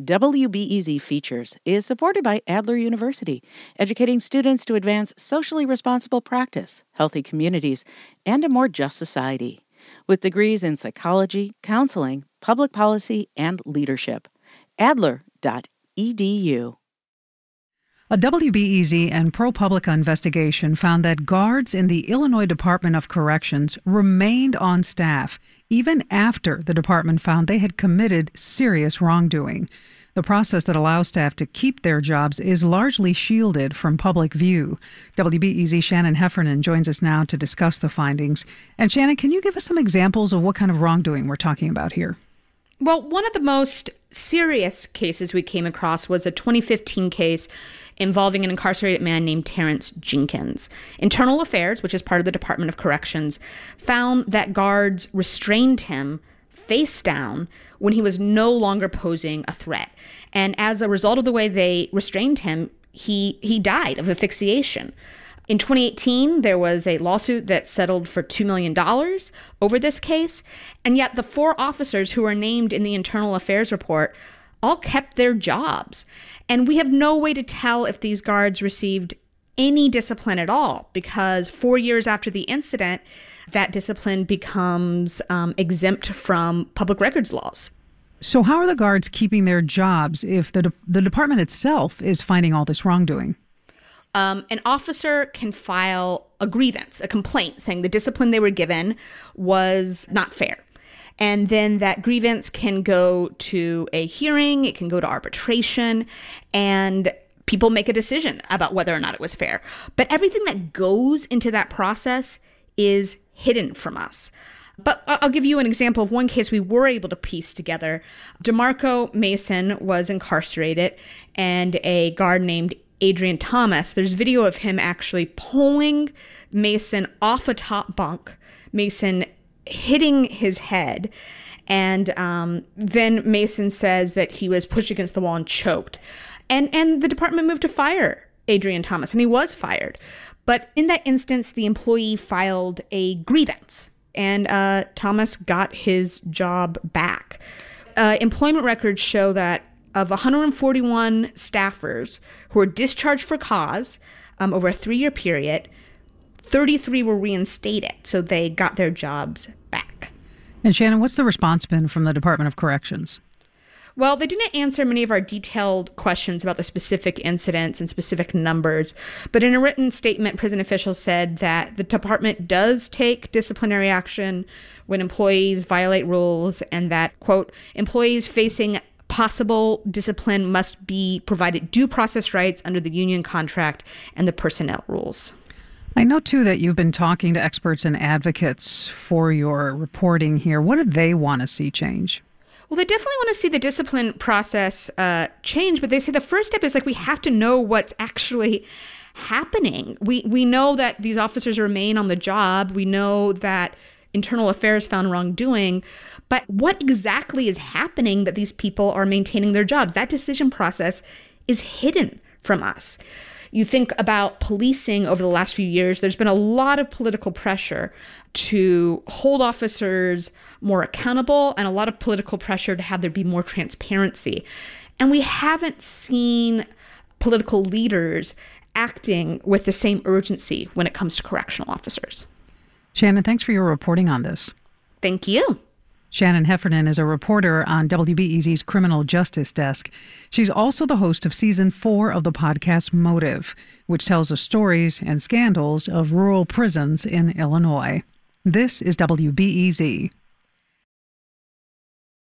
WBEZ Features is supported by Adler University, educating students to advance socially responsible practice, healthy communities, and a more just society. With degrees in psychology, counseling, public policy, and leadership. Adler.edu. A WBEZ and ProPublica investigation found that guards in the Illinois Department of Corrections remained on staff even after the department found they had committed serious wrongdoing. The process that allows staff to keep their jobs is largely shielded from public view. WBEZ Shannon Heffernan joins us now to discuss the findings. And Shannon, can you give us some examples of what kind of wrongdoing we're talking about here? Well, one of the most serious cases we came across was a 2015 case involving an incarcerated man named Terrence Jenkins. Internal Affairs, which is part of the Department of Corrections, found that guards restrained him face down when he was no longer posing a threat. And as a result of the way they restrained him, he he died of asphyxiation. In 2018, there was a lawsuit that settled for $2 million over this case, and yet the four officers who were named in the Internal Affairs report all kept their jobs. And we have no way to tell if these guards received any discipline at all because four years after the incident, that discipline becomes um, exempt from public records laws. So, how are the guards keeping their jobs if the, de- the department itself is finding all this wrongdoing? Um, an officer can file a grievance, a complaint saying the discipline they were given was not fair. And then that grievance can go to a hearing, it can go to arbitration, and people make a decision about whether or not it was fair. But everything that goes into that process is hidden from us. But I'll give you an example of one case we were able to piece together. DeMarco Mason was incarcerated, and a guard named Adrian Thomas, there's video of him actually pulling Mason off a top bunk, Mason hitting his head. And um, then Mason says that he was pushed against the wall and choked. And, and the department moved to fire Adrian Thomas, and he was fired. But in that instance, the employee filed a grievance, and uh, Thomas got his job back. Uh, employment records show that of 141 staffers who were discharged for cause um, over a three year period, 33 were reinstated, so they got their jobs back. And Shannon, what's the response been from the Department of Corrections? Well, they didn't answer many of our detailed questions about the specific incidents and specific numbers, but in a written statement, prison officials said that the department does take disciplinary action when employees violate rules and that, quote, employees facing possible discipline must be provided due process rights under the union contract and the personnel rules. I know too that you've been talking to experts and advocates for your reporting here. What do they want to see change? Well, they definitely want to see the discipline process uh, change, but they say the first step is like we have to know what's actually happening. We we know that these officers remain on the job. We know that internal affairs found wrongdoing, but what exactly is happening that these people are maintaining their jobs? That decision process is hidden from us. You think about policing over the last few years, there's been a lot of political pressure to hold officers more accountable and a lot of political pressure to have there be more transparency. And we haven't seen political leaders acting with the same urgency when it comes to correctional officers. Shannon, thanks for your reporting on this. Thank you. Shannon Heffernan is a reporter on WBEZ's Criminal Justice Desk. She's also the host of season four of the podcast Motive, which tells the stories and scandals of rural prisons in Illinois. This is WBEZ.